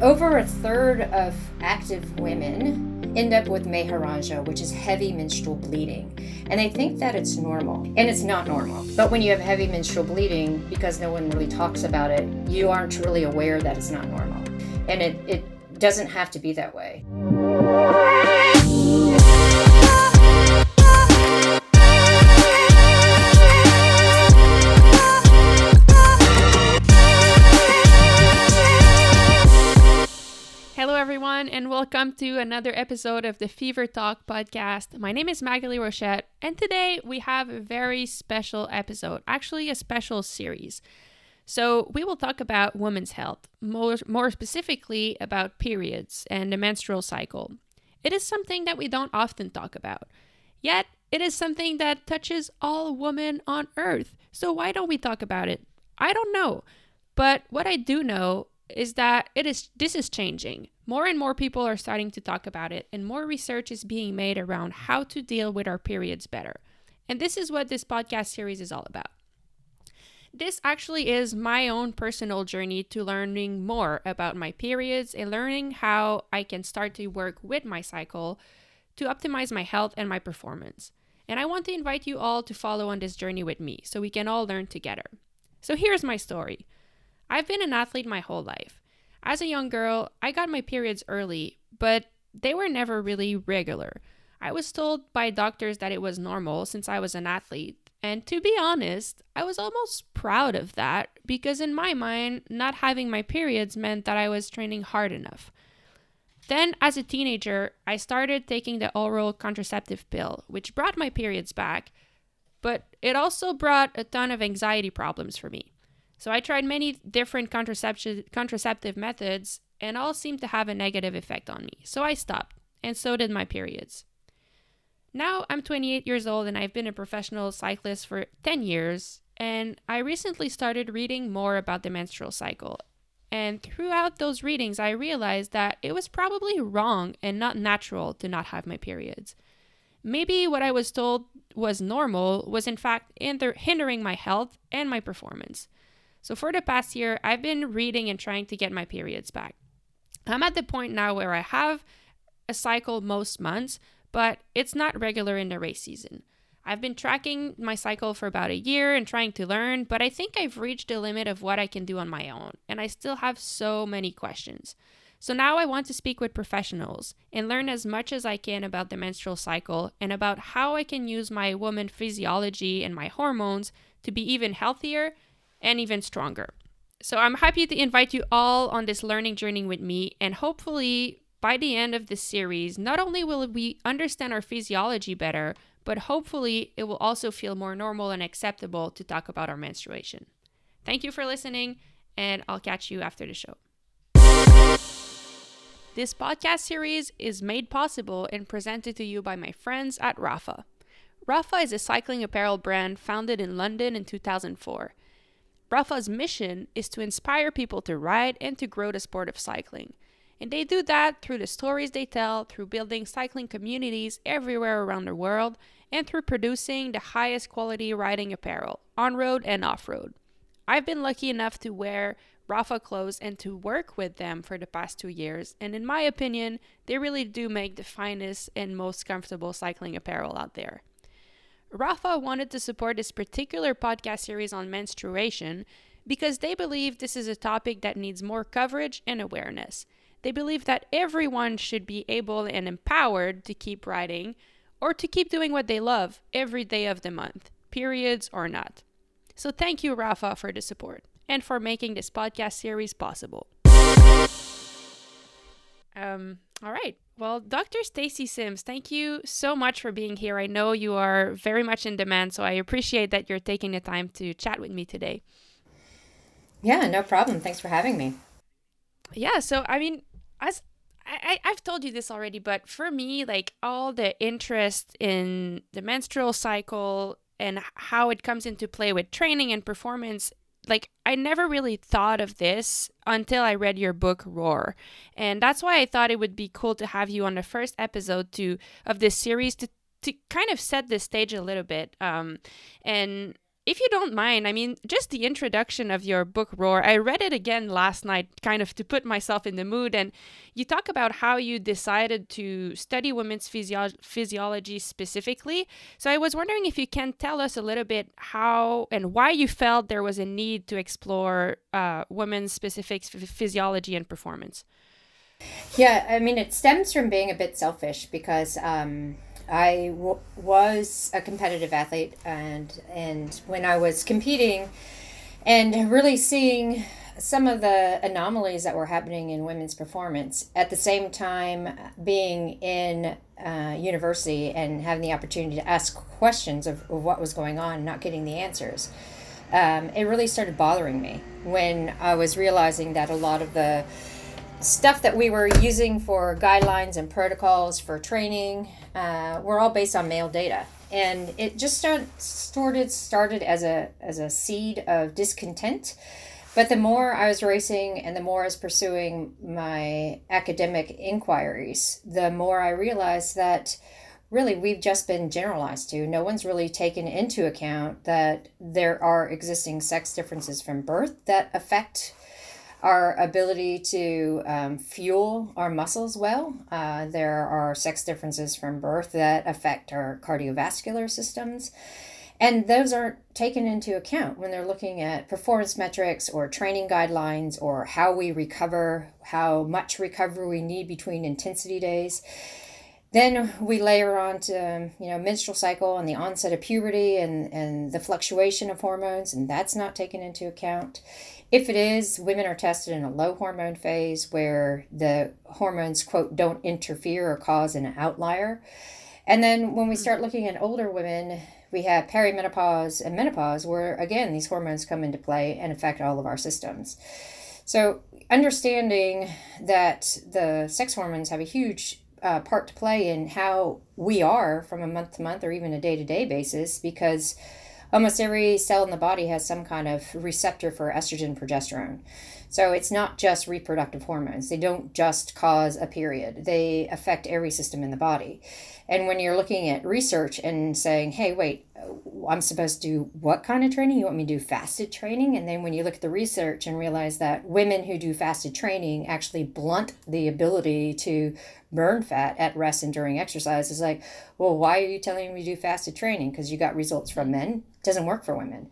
Over a third of active women end up with menorrhagia, which is heavy menstrual bleeding. And they think that it's normal, and it's not normal. But when you have heavy menstrual bleeding, because no one really talks about it, you aren't truly aware that it's not normal. And it, it doesn't have to be that way. Welcome to another episode of the Fever Talk podcast. My name is Maghalie Rochette, and today we have a very special episode, actually, a special series. So, we will talk about women's health, more, more specifically about periods and the menstrual cycle. It is something that we don't often talk about, yet, it is something that touches all women on earth. So, why don't we talk about it? I don't know. But what I do know is that it is this is changing. More and more people are starting to talk about it and more research is being made around how to deal with our periods better. And this is what this podcast series is all about. This actually is my own personal journey to learning more about my periods and learning how I can start to work with my cycle to optimize my health and my performance. And I want to invite you all to follow on this journey with me so we can all learn together. So here's my story. I've been an athlete my whole life. As a young girl, I got my periods early, but they were never really regular. I was told by doctors that it was normal since I was an athlete, and to be honest, I was almost proud of that because, in my mind, not having my periods meant that I was training hard enough. Then, as a teenager, I started taking the oral contraceptive pill, which brought my periods back, but it also brought a ton of anxiety problems for me. So I tried many different contraceptive contraceptive methods and all seemed to have a negative effect on me. So I stopped, and so did my periods. Now I'm 28 years old and I've been a professional cyclist for 10 years, and I recently started reading more about the menstrual cycle. And throughout those readings, I realized that it was probably wrong and not natural to not have my periods. Maybe what I was told was normal was in fact hindering my health and my performance. So, for the past year, I've been reading and trying to get my periods back. I'm at the point now where I have a cycle most months, but it's not regular in the race season. I've been tracking my cycle for about a year and trying to learn, but I think I've reached the limit of what I can do on my own, and I still have so many questions. So now I want to speak with professionals and learn as much as I can about the menstrual cycle and about how I can use my woman physiology and my hormones to be even healthier and even stronger. So I'm happy to invite you all on this learning journey with me, and hopefully, by the end of this series, not only will we understand our physiology better, but hopefully, it will also feel more normal and acceptable to talk about our menstruation. Thank you for listening, and I'll catch you after the show. This podcast series is made possible and presented to you by my friends at Rapha. Rapha is a cycling apparel brand founded in London in 2004. Rapha's mission is to inspire people to ride and to grow the sport of cycling. And they do that through the stories they tell, through building cycling communities everywhere around the world, and through producing the highest quality riding apparel, on road and off road. I've been lucky enough to wear Rapha clothes and to work with them for the past two years, and in my opinion, they really do make the finest and most comfortable cycling apparel out there. Rapha wanted to support this particular podcast series on menstruation because they believe this is a topic that needs more coverage and awareness. They believe that everyone should be able and empowered to keep writing or to keep doing what they love every day of the month, periods or not. So thank you, Rapha, for the support and for making this podcast series possible. Um, all right. Well, Dr. Stacy Sims, thank you so much for being here. I know you are very much in demand, so I appreciate that you're taking the time to chat with me today. Yeah, no problem. Thanks for having me. Yeah, so I mean, as I, I've told you this already, but for me, like all the interest in the menstrual cycle and how it comes into play with training and performance like I never really thought of this until I read your book Roar. And that's why I thought it would be cool to have you on the first episode to of this series to to kind of set the stage a little bit. Um, and if you don't mind, I mean, just the introduction of your book, Roar, I read it again last night, kind of to put myself in the mood. And you talk about how you decided to study women's physio- physiology specifically. So I was wondering if you can tell us a little bit how and why you felt there was a need to explore uh, women's specific physiology and performance. Yeah, I mean, it stems from being a bit selfish because. Um, I w- was a competitive athlete, and and when I was competing, and really seeing some of the anomalies that were happening in women's performance at the same time being in uh, university and having the opportunity to ask questions of, of what was going on not getting the answers um, it really started bothering me when i was realizing that a lot of the stuff that we were using for guidelines and protocols for training uh, were all based on male data. And it just started started started as a as a seed of discontent. But the more i was racing and the more i was pursuing my academic inquiries the more i realized that really we've just been generalized to. No one's really taken into account that there are existing sex differences from birth that affect our ability to um, fuel our muscles well. Uh, there are sex differences from birth that affect our cardiovascular systems. And those aren't taken into account when they're looking at performance metrics or training guidelines or how we recover, how much recovery we need between intensity days. Then we layer on to, you know, menstrual cycle and the onset of puberty and, and the fluctuation of hormones, and that's not taken into account. If it is, women are tested in a low hormone phase where the hormones, quote, don't interfere or cause an outlier. And then when we start looking at older women, we have perimenopause and menopause, where again, these hormones come into play and affect all of our systems. So, understanding that the sex hormones have a huge uh, part to play in how we are from a month to month or even a day to day basis, because almost every cell in the body has some kind of receptor for estrogen progesterone. So it's not just reproductive hormones. They don't just cause a period. They affect every system in the body. And when you're looking at research and saying, hey, wait, Uh, I'm supposed to do what kind of training? You want me to do fasted training? And then when you look at the research and realize that women who do fasted training actually blunt the ability to burn fat at rest and during exercise, is like, well, why are you telling me to do fasted training? Because you got results from men. It doesn't work for women.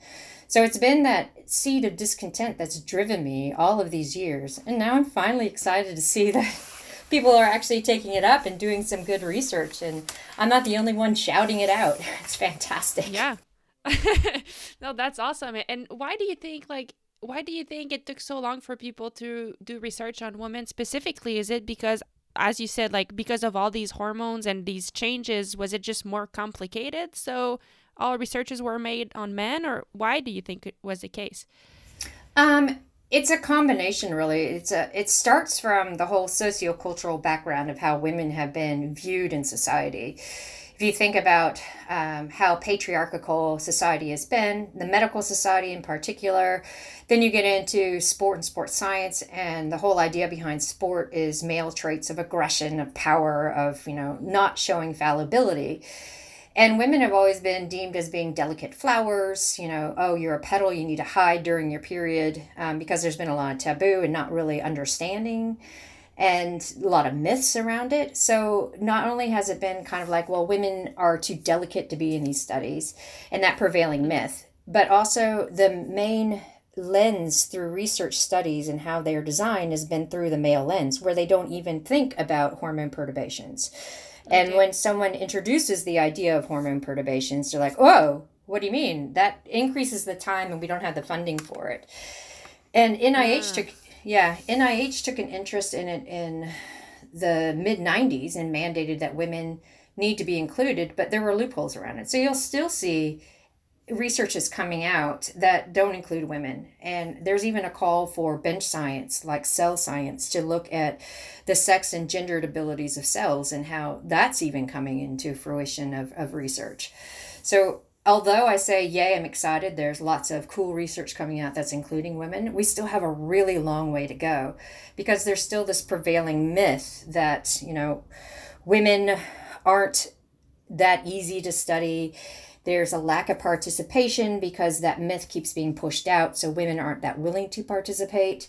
So it's been that seed of discontent that's driven me all of these years. And now I'm finally excited to see that people are actually taking it up and doing some good research and i'm not the only one shouting it out. It's fantastic. Yeah. No that's awesome. And why do you think like why do you think it took so long for people to do research on women specifically? Is it because as you said like because of all these hormones and these changes was it just more complicated so all researches were made on men or why do you think it was the case? Um it's a combination, really. It's a it starts from the whole sociocultural background of how women have been viewed in society. If you think about um, how patriarchal society has been, the medical society in particular, then you get into sport and sports science, and the whole idea behind sport is male traits of aggression, of power, of you know not showing fallibility and women have always been deemed as being delicate flowers, you know, oh, you're a petal, you need to hide during your period um, because there's been a lot of taboo and not really understanding and a lot of myths around it. So not only has it been kind of like, well, women are too delicate to be in these studies and that prevailing myth, but also the main lens through research studies and how they are designed has been through the male lens where they don't even think about hormone perturbations. And when someone introduces the idea of hormone perturbations, they're like, "Oh, what do you mean? That increases the time, and we don't have the funding for it." And NIH yeah. took, yeah, NIH took an interest in it in the mid '90s and mandated that women need to be included, but there were loopholes around it. So you'll still see research is coming out that don't include women. And there's even a call for bench science, like cell science, to look at the sex and gendered abilities of cells and how that's even coming into fruition of, of research. So, although I say, yay, I'm excited, there's lots of cool research coming out that's including women, we still have a really long way to go because there's still this prevailing myth that, you know, women aren't that easy to study There's a lack of participation because that myth keeps being pushed out, so women aren't that willing to participate.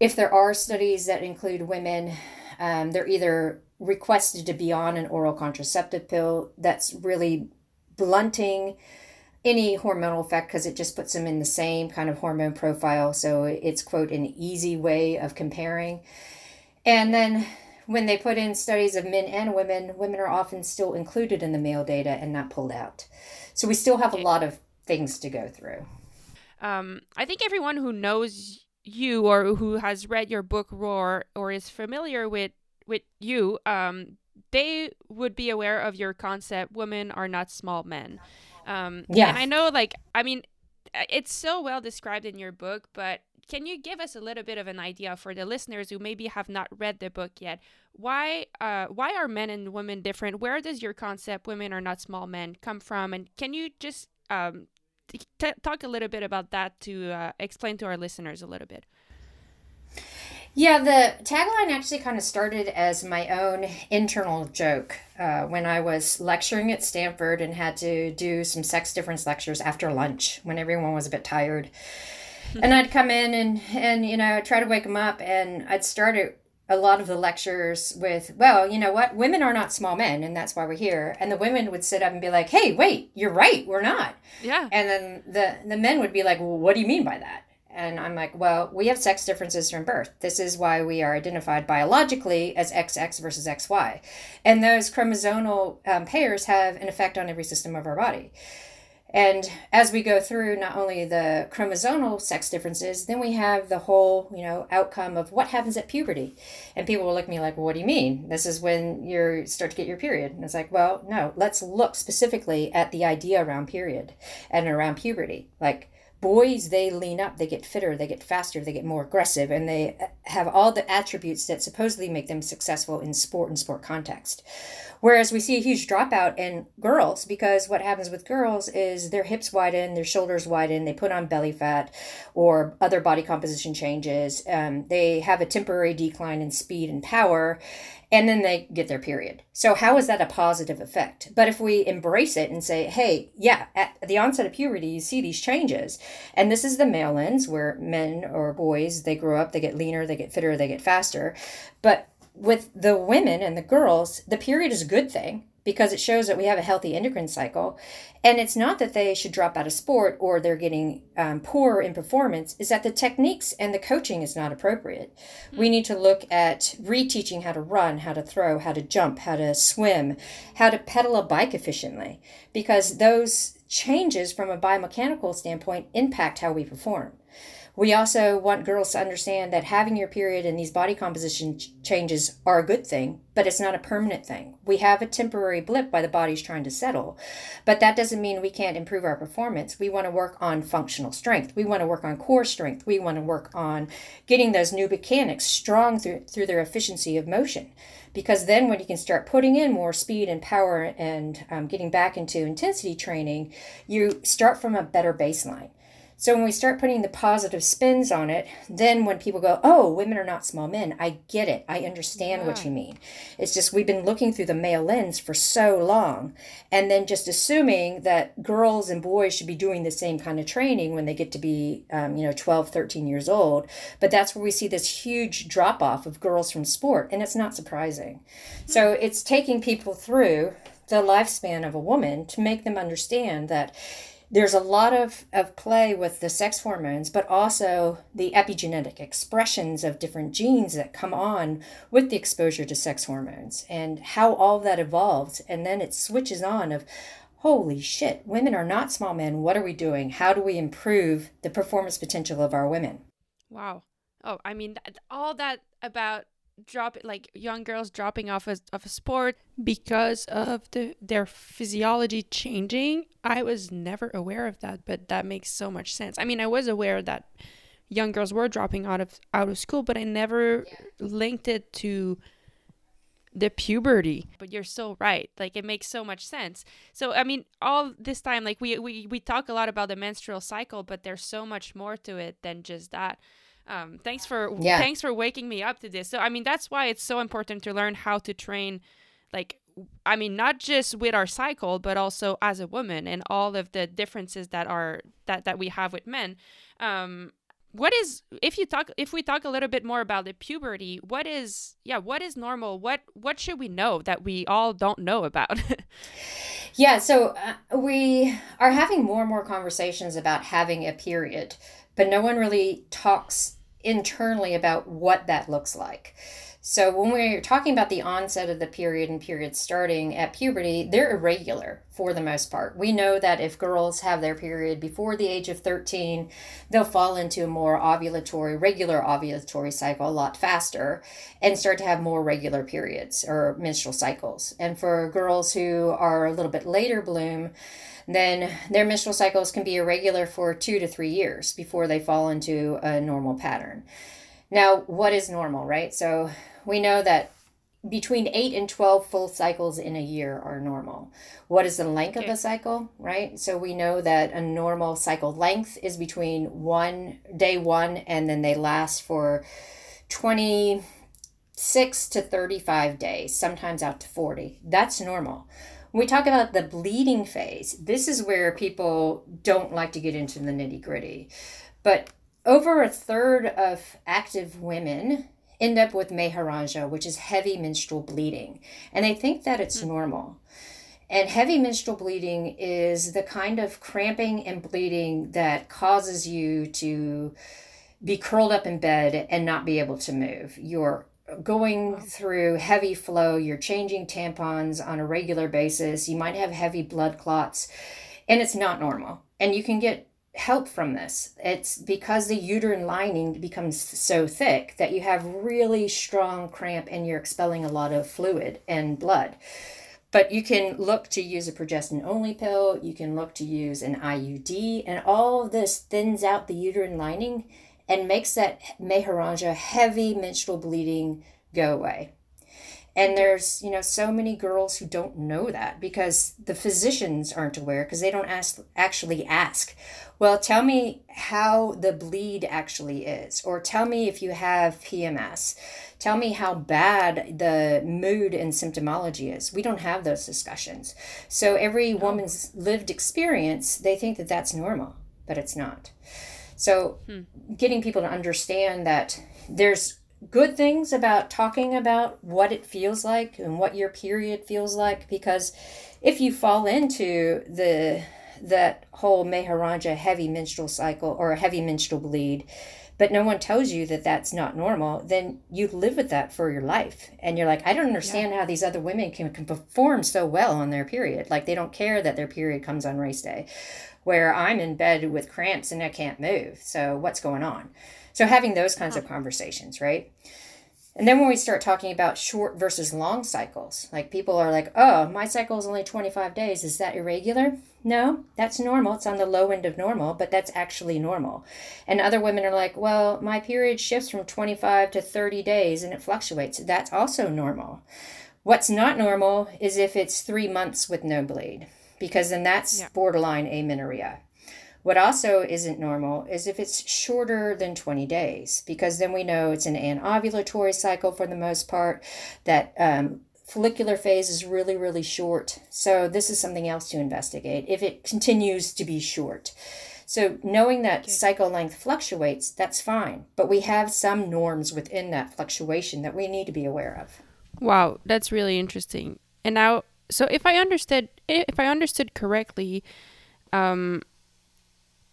If there are studies that include women, um, they're either requested to be on an oral contraceptive pill that's really blunting any hormonal effect because it just puts them in the same kind of hormone profile. So it's, quote, an easy way of comparing. And then when they put in studies of men and women, women are often still included in the male data and not pulled out. So we still have a lot of things to go through. Um, I think everyone who knows you or who has read your book Roar or is familiar with with you, um, they would be aware of your concept. Women are not small men. Um, yeah. And I know, like, I mean, it's so well described in your book, but can you give us a little bit of an idea for the listeners who maybe have not read the book yet? Why, uh, why are men and women different? Where does your concept "women are not small men" come from? And can you just um, t- talk a little bit about that to uh, explain to our listeners a little bit? Yeah, the tagline actually kind of started as my own internal joke uh, when I was lecturing at Stanford and had to do some sex difference lectures after lunch when everyone was a bit tired. And I'd come in and, and, you know, try to wake them up, and I'd start a lot of the lectures with, well, you know what, women are not small men, and that's why we're here. And the women would sit up and be like, hey, wait, you're right, we're not. Yeah. And then the, the men would be like, well, what do you mean by that? And I'm like, well, we have sex differences from birth. This is why we are identified biologically as XX versus XY. And those chromosomal um, pairs have an effect on every system of our body. And as we go through not only the chromosomal sex differences, then we have the whole, you know, outcome of what happens at puberty. And people will look at me like, well, what do you mean? This is when you start to get your period. And it's like, well, no, let's look specifically at the idea around period and around puberty. Like, boys they lean up they get fitter they get faster they get more aggressive and they have all the attributes that supposedly make them successful in sport and sport context. Whereas we see a huge dropout in girls because what happens with girls is their hips widen their shoulders widen they put on belly fat or other body composition changes um, they have a temporary decline in speed and power and then they get their period. So, how is that a positive effect? But if we embrace it and say, hey, yeah, at the onset of puberty, you see these changes. And this is the male lens where men or boys, they grow up, they get leaner, they get fitter, they get faster. But with the women and the girls, the period is a good thing because it shows that we have a healthy endocrine cycle. And it's not that they should drop out of sport or they're getting um, poor in performance, is that the techniques and the coaching is not appropriate. Mm-hmm. We need to look at reteaching how to run, how to throw, how to jump, how to swim, how to pedal a bike efficiently, because those changes from a biomechanical standpoint impact how we perform. We also want girls to understand that having your period and these body composition ch- changes are a good thing, but it's not a permanent thing. We have a temporary blip while the body's trying to settle, but that doesn't mean we can't improve our performance. We want to work on functional strength. We want to work on core strength. We want to work on getting those new mechanics strong through, through their efficiency of motion because then when you can start putting in more speed and power and um, getting back into intensity training you start from a better baseline so when we start putting the positive spins on it, then when people go, "Oh, women are not small men," I get it. I understand yeah. what you mean. It's just we've been looking through the male lens for so long, and then just assuming that girls and boys should be doing the same kind of training when they get to be, um, you know, 12, 13 years old. But that's where we see this huge drop off of girls from sport, and it's not surprising. Mm-hmm. So it's taking people through the lifespan of a woman to make them understand that there's a lot of, of play with the sex hormones, but also the epigenetic expressions of different genes that come on with the exposure to sex hormones and how all that evolves. And then it switches on of, holy shit, women are not small men. What are we doing? How do we improve the performance potential of our women? Wow. Oh, I mean, all that about drop like young girls dropping off of, of a sport because of the their physiology changing i was never aware of that but that makes so much sense. I mean i was aware that young girls were dropping out of out of school but i never yeah. linked it to the puberty. But you're so right. Like it makes so much sense. So i mean all this time like we we, we talk a lot about the menstrual cycle but there's so much more to it than just that um, thanks for yeah. thanks for waking me up to this. So I mean that's why it's so important to learn how to train like I mean, not just with our cycle, but also as a woman and all of the differences that are that that we have with men. Um, what is if you talk if we talk a little bit more about the puberty what is yeah what is normal what what should we know that we all don't know about yeah so uh, we are having more and more conversations about having a period but no one really talks internally about what that looks like so when we're talking about the onset of the period and periods starting at puberty, they're irregular for the most part. We know that if girls have their period before the age of 13, they'll fall into a more ovulatory, regular ovulatory cycle a lot faster and start to have more regular periods or menstrual cycles. And for girls who are a little bit later bloom, then their menstrual cycles can be irregular for two to three years before they fall into a normal pattern. Now, what is normal, right? So we know that between 8 and 12 full cycles in a year are normal. What is the length okay. of a cycle, right? So we know that a normal cycle length is between one day 1 and then they last for 26 to 35 days, sometimes out to 40. That's normal. When we talk about the bleeding phase, this is where people don't like to get into the nitty-gritty. But over a third of active women end up with menorrhagia, which is heavy menstrual bleeding. And they think that it's mm. normal. And heavy menstrual bleeding is the kind of cramping and bleeding that causes you to be curled up in bed and not be able to move. You're going through heavy flow, you're changing tampons on a regular basis, you might have heavy blood clots, and it's not normal. And you can get help from this. It's because the uterine lining becomes so thick that you have really strong cramp and you're expelling a lot of fluid and blood. But you can look to use a progestin only pill, you can look to use an IUD, and all of this thins out the uterine lining and makes that menorrhagia, heavy menstrual bleeding, go away. And there's, you know, so many girls who don't know that because the physicians aren't aware because they don't ask actually ask, well, tell me how the bleed actually is or tell me if you have PMS. Tell me how bad the mood and symptomology is. We don't have those discussions. So every woman's lived experience, they think that that's normal, but it's not. So hmm. getting people to understand that there's good things about talking about what it feels like and what your period feels like because if you fall into the that whole menorrhagia heavy menstrual cycle or a heavy menstrual bleed but no one tells you that that's not normal then you live with that for your life and you're like i don't understand yeah. how these other women can, can perform so well on their period like they don't care that their period comes on race day where i'm in bed with cramps and i can't move so what's going on so having those kinds of uh-huh. conversations, right? And then when we start talking about short versus long cycles, like people are like, oh, my cycle is only 25 days. Is that irregular? No, that's normal. It's on the low end of normal, but that's actually normal. And other women are like, well, my period shifts from 25 to 30 days and it fluctuates. That's also normal. What's not normal is if it's three months with no bleed, because then that's yeah. borderline amenorrhea. What also isn't normal is if it's shorter than 20 days, because then we know it's an anovulatory cycle for the most part, that um, follicular phase is really, really short. So, this is something else to investigate if it continues to be short. So, knowing that okay. cycle length fluctuates, that's fine, but we have some norms within that fluctuation that we need to be aware of. Wow, that's really interesting. And now, so if I understood, if I understood correctly, um,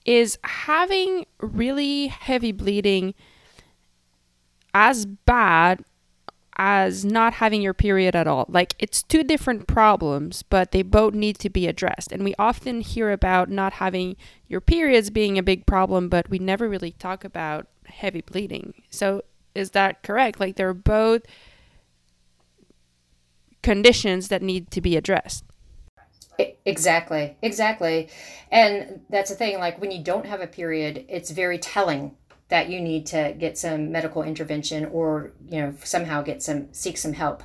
is having really heavy bleeding as bad as not having your period at all. Like it's two different problems, but they both need to be addressed. And we often hear about not having your periods being a big problem, but we never really talk about heavy bleeding. So is that correct? Like they're both conditions that need to be addressed. Exactly, exactly. And that's the thing, like when you don't have a period, it's very telling that you need to get some medical intervention or, you know, somehow get some, seek some help.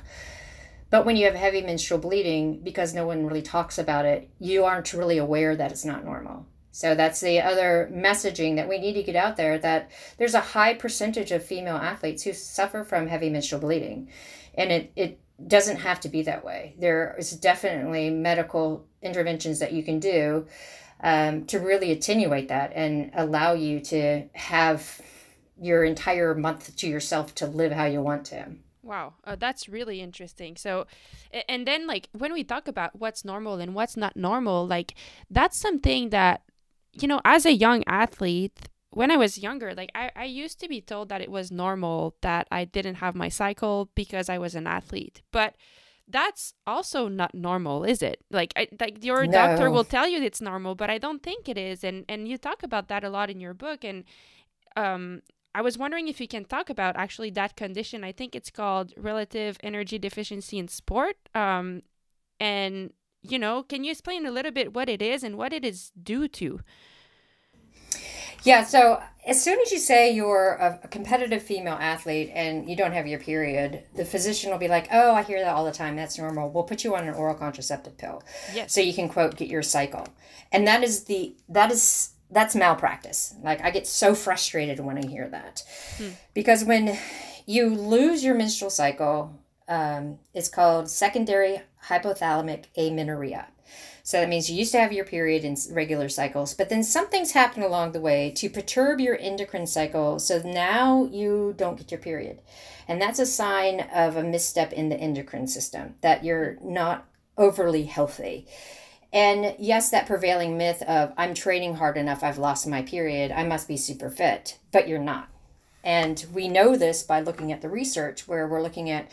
But when you have heavy menstrual bleeding, because no one really talks about it, you aren't really aware that it's not normal. So that's the other messaging that we need to get out there that there's a high percentage of female athletes who suffer from heavy menstrual bleeding. And it, it doesn't have to be that way. There is definitely medical interventions that you can do um, to really attenuate that and allow you to have your entire month to yourself to live how you want to. Wow, uh, that's really interesting. So, and then like when we talk about what's normal and what's not normal, like that's something that, you know, as a young athlete, when I was younger, like I, I used to be told that it was normal that I didn't have my cycle because I was an athlete. But that's also not normal, is it? Like, I, like your no. doctor will tell you it's normal, but I don't think it is. And and you talk about that a lot in your book. And um, I was wondering if you can talk about actually that condition. I think it's called relative energy deficiency in sport. Um, and you know, can you explain a little bit what it is and what it is due to? Yeah, so as soon as you say you're a, competitive female athlete and you don't have your period, the physician will be like, "Oh, I hear that all the time. That's normal. We'll put you on an oral contraceptive pill, yes. so you can quote get your cycle." And that is the that is that's malpractice. Like I get so frustrated when I hear that, hmm. because when you lose your menstrual cycle, um, it's called secondary hypothalamic amenorrhea. So that means you used to have your period in regular cycles, but then something's happened along the way to perturb your endocrine cycle. So now you don't get your period. And that's a sign of a misstep in the endocrine system, that you're not overly healthy. And yes, that prevailing myth of I'm training hard enough, I've lost my period, I must be super fit, but you're not. And we know this by looking at the research where we're looking at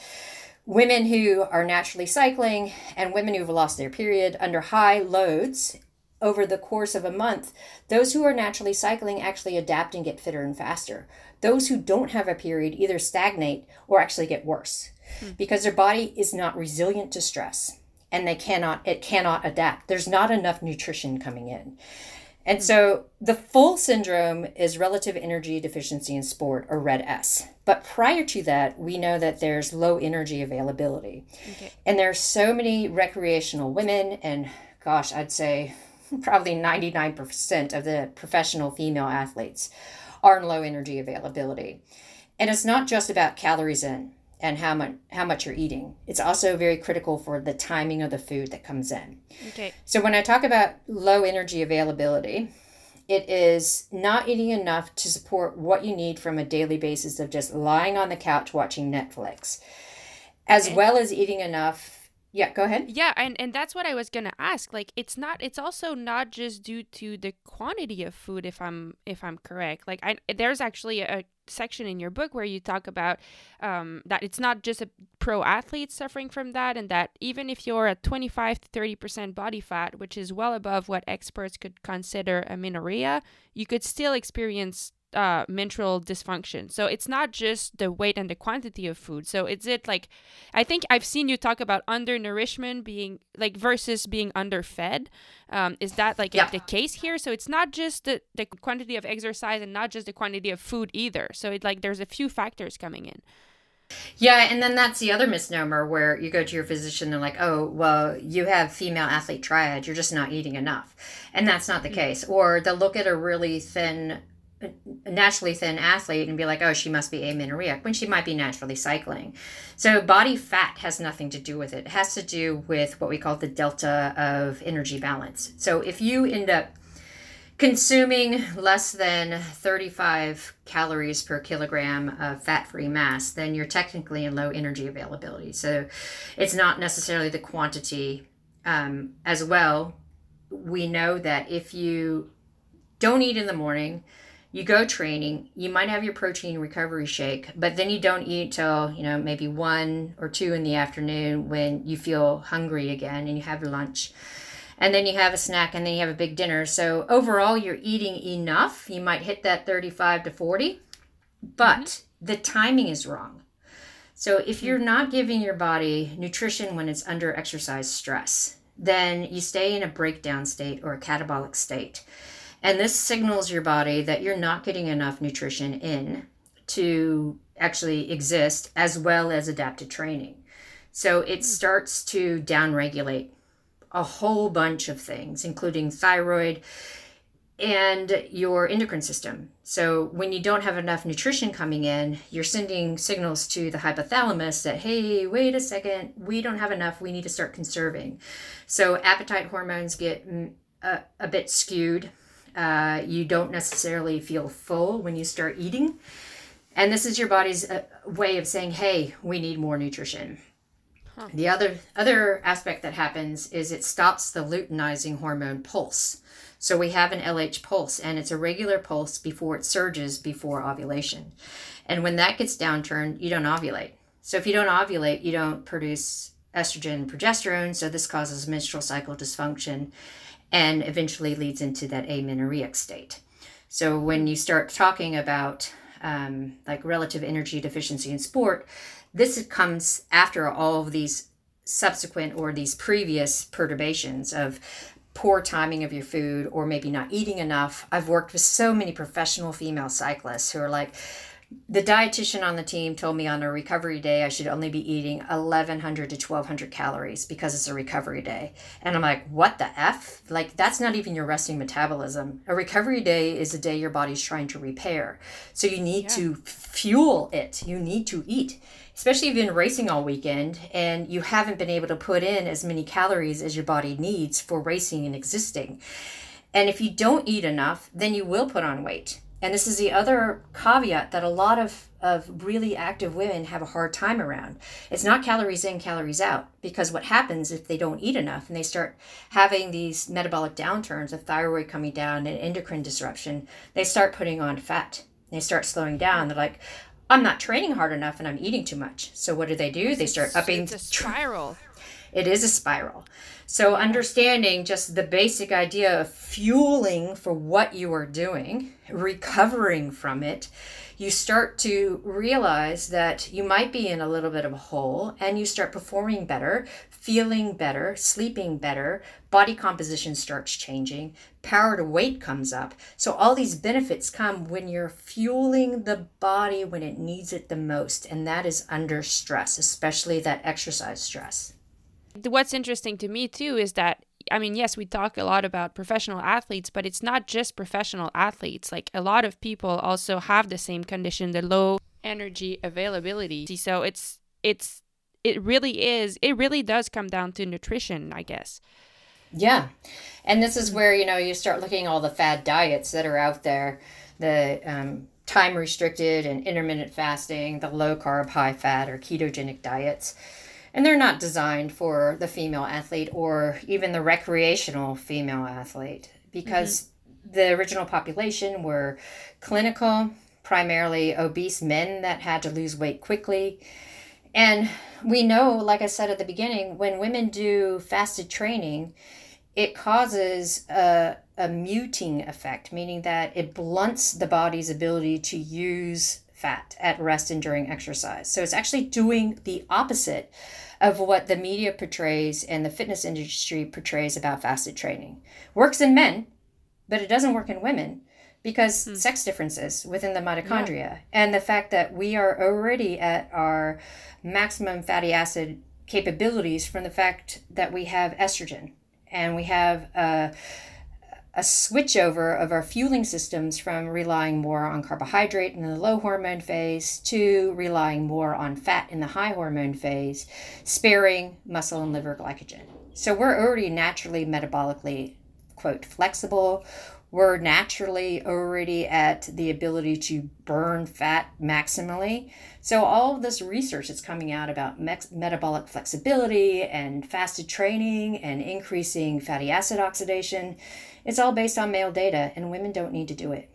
women who are naturally cycling and women who've lost their period under high loads over the course of a month, those who are naturally cycling actually adapt and get fitter and faster. Those who don't have a period either stagnate or actually get worse hmm. because their body is not resilient to stress and they cannot it cannot adapt. There's not enough nutrition coming in. And hmm. so the full syndrome is relative energy deficiency in sport or RED-S. But prior to that, we know that there's low energy availability. Okay. And are so many recreational women and gosh, I'd say probably 99% of the professional female athletes are in low energy availability. And it's not just about calories in and how much how much you're eating. It's also very critical for the timing of the food that comes in. Okay. So when I talk about low energy availability, it is not eating enough to support what you need from a daily basis of just lying on the couch watching Netflix, as okay. well as eating enough yeah, go ahead. Yeah, and and that's what I was to ask. Like it's not it's also not just due to the quantity of food if I'm if I'm correct. Like I there's actually a section in your book where you talk about um, that it's not just a pro athlete suffering from that and that even if you're at 25 to 30% body fat, which is well above what experts could consider amenorrhea, you could still experience uh, menstrual dysfunction. So it's not just the weight and the quantity of food. So is it like, I think I've seen you talk about undernourishment being like versus being underfed. Um, is that like yeah. the case here? So it's not just the, the quantity of exercise and not just the quantity of food either. So it like there's a few factors coming in. Yeah, and then that's the other misnomer where you go to your physician and like, oh, well, you have female athlete triad, you're just not eating enough. And that's not the mm-hmm. case. Or they'll look at a really thin naturally thin athlete and be like, oh, she must be amenorrheic when she might be naturally cycling. So body fat has nothing to do with it. It has to do with what we call the delta of energy balance. So if you end up consuming less than 35 calories per kilogram of fat free mass, then you're technically in low energy availability. So it's not necessarily the quantity um, as well. We know that if you don't eat in the morning, you go training, you might have your protein recovery shake, but then you don't eat till, you know, maybe one or two in the afternoon when you feel hungry again and you have lunch. And then you have a snack and then you have a big dinner. So overall, you're eating enough. You might hit that 35 to 40, but mm-hmm. the timing is wrong. So if you're mm-hmm. not giving your body nutrition when it's under exercise stress, then you stay in a breakdown state or a catabolic state. And this signals your body that you're not getting enough nutrition in to actually exist as well as adapted training. So it hmm. starts to downregulate a whole bunch of things, including thyroid. and your endocrine system. So when you don't have enough nutrition coming in, you're sending signals to the hypothalamus that, hey, wait a second, we don't have enough, we need to start conserving. So appetite hormones get mm, a, a bit skewed. Uh, you don't necessarily feel full when you start eating. And this is your body's uh, way of saying, hey, we need more nutrition. Huh. The other other aspect that happens is it stops the luteinizing hormone pulse. So we have an LH pulse, and it's a regular pulse before it surges before ovulation. And when that gets downturned, you don't ovulate. So if you don't ovulate, you don't produce estrogen and progesterone. So this causes menstrual cycle dysfunction and eventually leads into that amenorrheic state. So when you start talking about um, like relative energy deficiency in sport, this comes after all of these subsequent or these previous perturbations of poor timing of your food or maybe not eating enough. I've worked with so many professional female cyclists who are like, the dietitian on the team told me on a recovery day I should only be eating 1100 to 1200 calories because it's a recovery day. And I'm like, what the F? Like, that's not even your resting metabolism. A recovery day is a day your body's trying to repair. So you need yeah. to fuel it, you need to eat especially if you've been racing all weekend and you haven't been able to put in as many calories as your body needs for racing and existing. And if you don't eat enough, then you will put on weight. And this is the other caveat that a lot of, of really active women have a hard time around. It's not calories in, calories out, because what happens if they don't eat enough and they start having these metabolic downturns of thyroid coming down and endocrine disruption, they start putting on fat. They start slowing down. They're like, I'm not training hard enough and I'm eating too much. So what do they do? They start upping. It's a spiral. It is a spiral. So understanding just the basic idea of fueling for what you are doing, recovering from it, you start to realize that you might be in a little bit of a hole and you start performing better, feeling better, sleeping better, body composition starts changing, power to weight comes up. So all these benefits come when you're fueling the body when it needs it the most, and that is under stress, especially that exercise stress. What's interesting to me too is that I mean, yes, we talk a lot about professional athletes, but it's not just professional athletes. Like a lot of people also have the same condition, the low energy availability. So it's it's it really is it really does come down to nutrition, I guess. Yeah. And this is where, you know, you start looking all the fad diets that are out there, the um, time restricted and intermittent fasting, the low carb, high fat or ketogenic diets and they're not designed for the female athlete or even the recreational female athlete because mm-hmm. the original population were clinical, primarily obese men that had to lose weight quickly. And we know, like I said at the beginning, when women do fasted training, it causes a, a muting effect, meaning that it blunts the body's ability to use fat at rest and during exercise. So it's actually doing the opposite of what the media portrays and the fitness industry portrays about fasted training. Works in men, but it doesn't work in women because hmm. sex differences within the mitochondria yeah. and the fact that we are already at our maximum fatty acid capabilities from the fact that we have estrogen and we have a a switchover of our fueling systems from relying more on carbohydrate in the low hormone phase to relying more on fat in the high hormone phase, sparing muscle and liver glycogen. So we're already naturally metabolically, quote, flexible. We're naturally already at the ability to burn fat maximally. So, all of this research that's coming out about metabolic flexibility and fasted training and increasing fatty acid oxidation it's all based on male data, and women don't need to do it.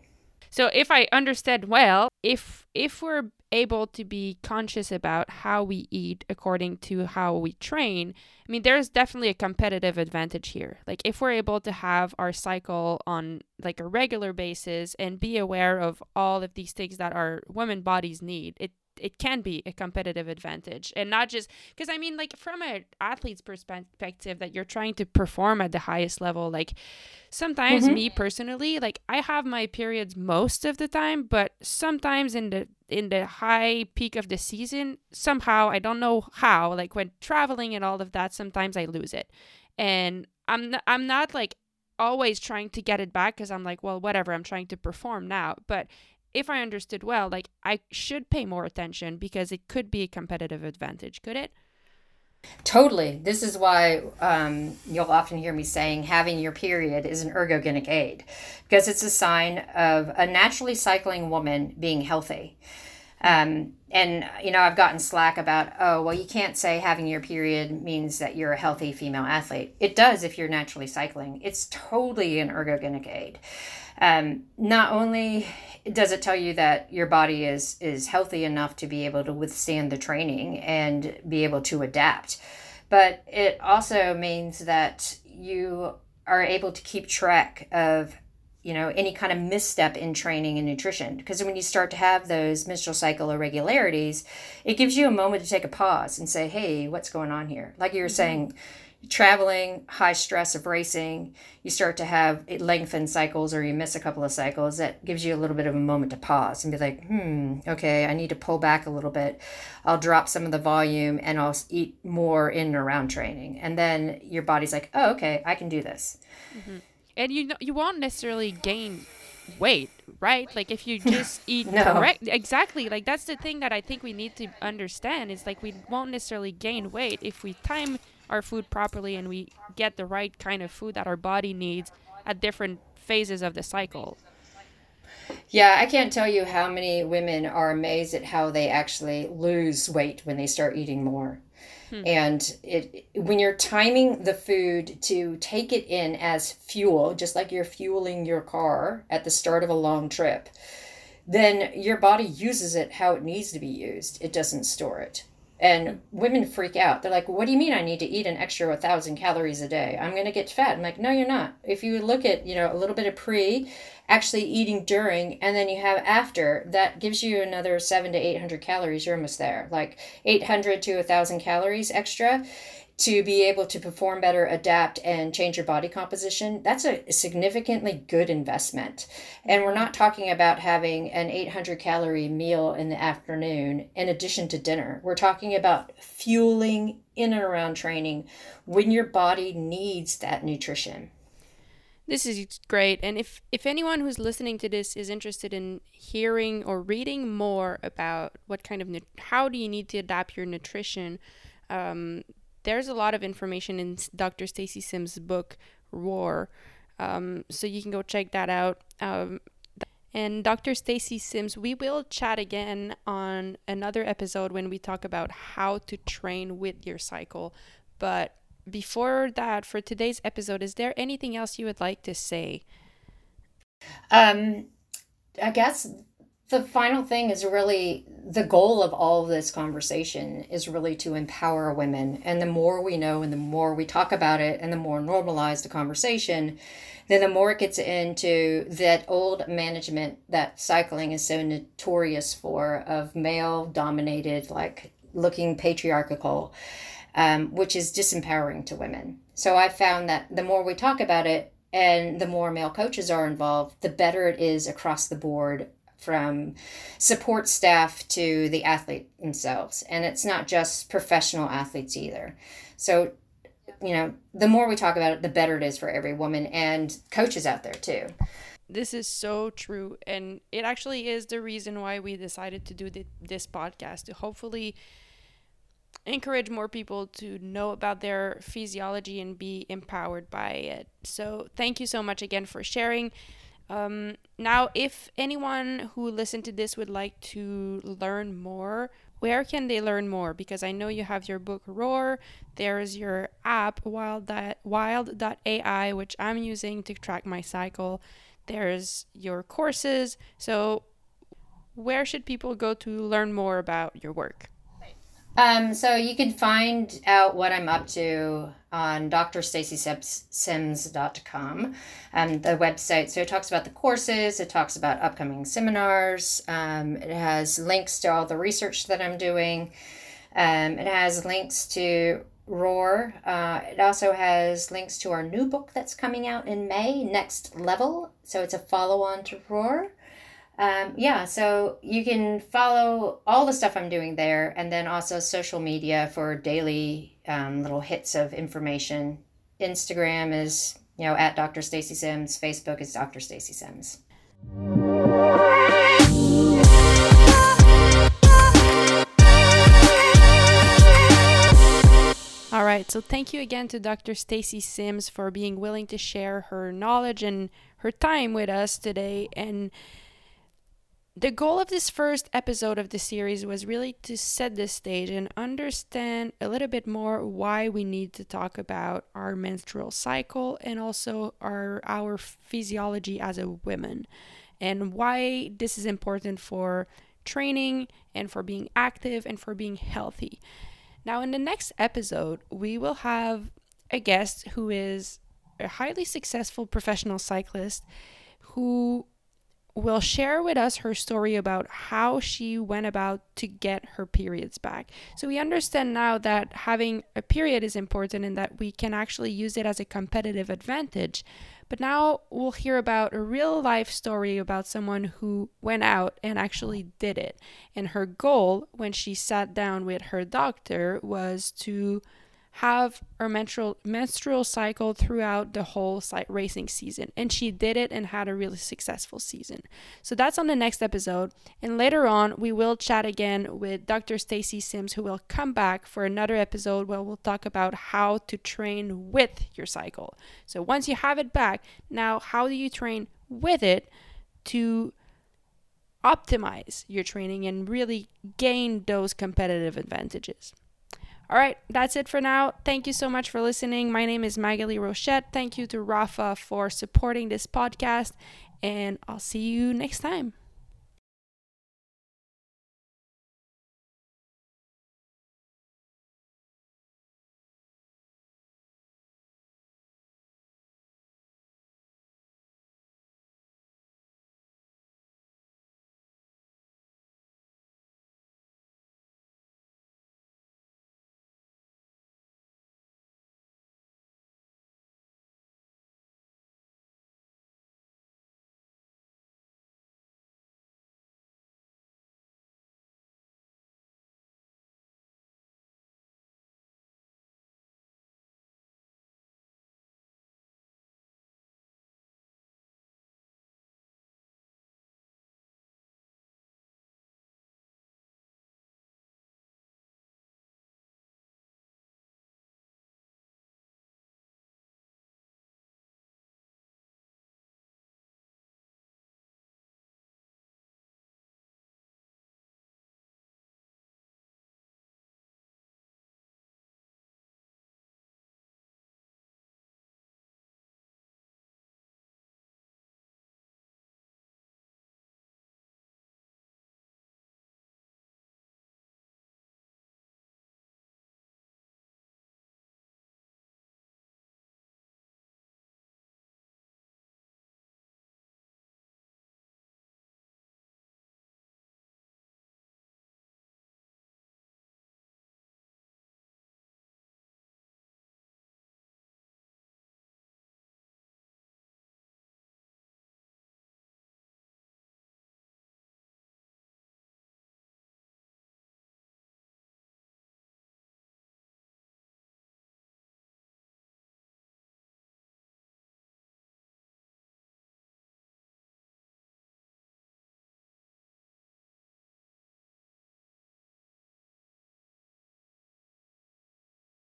So if I understand well, if if we're able to be conscious about how we eat according to how we train, I mean there's definitely a competitive advantage here. Like if we're able to have our cycle on like a regular basis and be aware of all of these things that our women bodies need, it it can be a competitive advantage and not just because i mean like from an athlete's perspective that you're trying to perform at the highest level like sometimes mm-hmm. me personally like i have my periods most of the time but sometimes in the in the high peak of the season somehow i don't know how like when traveling and all of that sometimes i lose it and i'm not, i'm not like always trying to get it back because I'm like, well, whatever, I'm trying to perform now. But if I understood well, like I should pay more attention because it could be a competitive advantage, could it? Totally. This is why um, you'll often hear me saying having your period is an ergogenic aid because it's a sign of a naturally cycling woman being healthy. Um, and, you know, I've gotten slack about, oh, well, you can't say having your period means that you're a healthy female athlete. It does if you're naturally cycling, it's totally an ergogenic aid. Um, not only does it tell you that your body is is healthy enough to be able to withstand the training and be able to adapt, but it also means that you are able to keep track of you know any kind of misstep in training and nutrition because when you start to have those menstrual cycle irregularities it gives you a moment to take a pause and say hey what's going on here like you were mm-hmm. saying traveling, high stress of racing, you start to have lengthened cycles or you miss a couple of cycles, that gives you a little bit of a moment to pause and be like, hmm, okay, I need to pull back a little bit. I'll drop some of the volume and I'll eat more in and around training. And then your body's like, oh, okay, I can do this. Mm-hmm. And you, know, you won't necessarily gain weight, right? Like if you just eat no. correct, exactly. Like that's the thing that I think we need to understand is like we won't necessarily gain weight if we time our food properly and we get the right kind of food that our body needs at different phases of the cycle. Yeah, I can't tell you how many women are amazed at how they actually lose weight when they start eating more. Hmm. And it when you're timing the food to take it in as fuel, just like you're fueling your car at the start of a long trip, then your body uses it how it needs to be used. It doesn't store it. And women freak out. They're like, what do you mean I need to eat an extra 1,000 calories a day? I'm going to get fat. I'm like, no, you're not. If you look at, you know, a little bit of pre, actually eating during, and then you have after, that gives you another seven to 800 calories. You're almost there. Like 800 to 1,000 calories extra to be able to perform better, adapt, and change your body composition, that's a significantly good investment. And we're not talking about having an 800 calorie meal in the afternoon in addition to dinner. We're talking about fueling in and around training when your body needs that nutrition. This is great. And if, if anyone who's listening to this is interested in hearing or reading more about what kind of, how do you need to adapt your nutrition, um, there's a lot of information in Dr. Stacy Sims' book Roar, um, so you can go check that out. Um, and Dr. Stacy Sims, we will chat again on another episode when we talk about how to train with your cycle. But before that, for today's episode, is there anything else you would like to say? Um, I guess the final thing is really the goal of all of this conversation is really to empower women. And the more we know and the more we talk about it and the more normalized the conversation, then the more it gets into that old management that cycling is so notorious for of male dominated, like looking patriarchal, um, which is disempowering to women. So I found that the more we talk about it, and the more male coaches are involved, the better it is across the board from support staff to the athlete themselves. And it's not just professional athletes either. So, you know, the more we talk about it, the better it is for every woman and coaches out there too. This is so true. And it actually is the reason why we decided to do this podcast to hopefully encourage more people to know about their physiology and be empowered by it. So, thank you so much again for sharing. Um, now, if anyone who listened to this would like to learn more, where can they learn more? Because I know you have your book Roar. There's your app Wild Wild.ai, which I'm using to track my cycle. There's your courses. So, where should people go to learn more about your work? Um, so you can find out what I'm up to on drstacysims.com, um, the website. So it talks about the courses, it talks about upcoming seminars, um, it has links to all the research that I'm doing, um, it has links to Roar. Uh, it also has links to our new book that's coming out in May, Next Level. So it's a follow on to Roar. Um, yeah, so you can follow all the stuff I'm doing there and then also social media for daily um, little hits of information. Instagram is you know, at Dr. Stacy Sims. Facebook is Dr. Stacy Sims. All right, so thank you again to Dr. Stacy Sims for being willing to share her knowledge and her time with us today. And the goal of this first episode of the series was really to set the stage and understand a little bit more why we need to talk about our menstrual cycle and also our our physiology as a woman and why this is important for training and for being active and for being healthy. Now in the next episode, we will have a guest who is a highly successful professional cyclist who will share with us her story about how she went about to get her periods back. So we understand now that having a period is important and that we can actually use it as a competitive advantage. But now we'll hear about a real life story about someone who went out and actually did it. And her goal when she sat down with her doctor was to have her menstrual menstrual cycle throughout the whole racing season. And she did it and had a really successful season. So that's on the next episode. And later on we will chat again with dr stacy sims who will come back for another episode where we'll talk about how to train with your cycle. So once you have it back now how do you train with it to optimize your training and really gain those competitive advantages all right, that's it for now. Thank you so much for listening. My name is Maghalie Rochette. Thank you to Rapha for supporting this podcast, and I'll see you next time.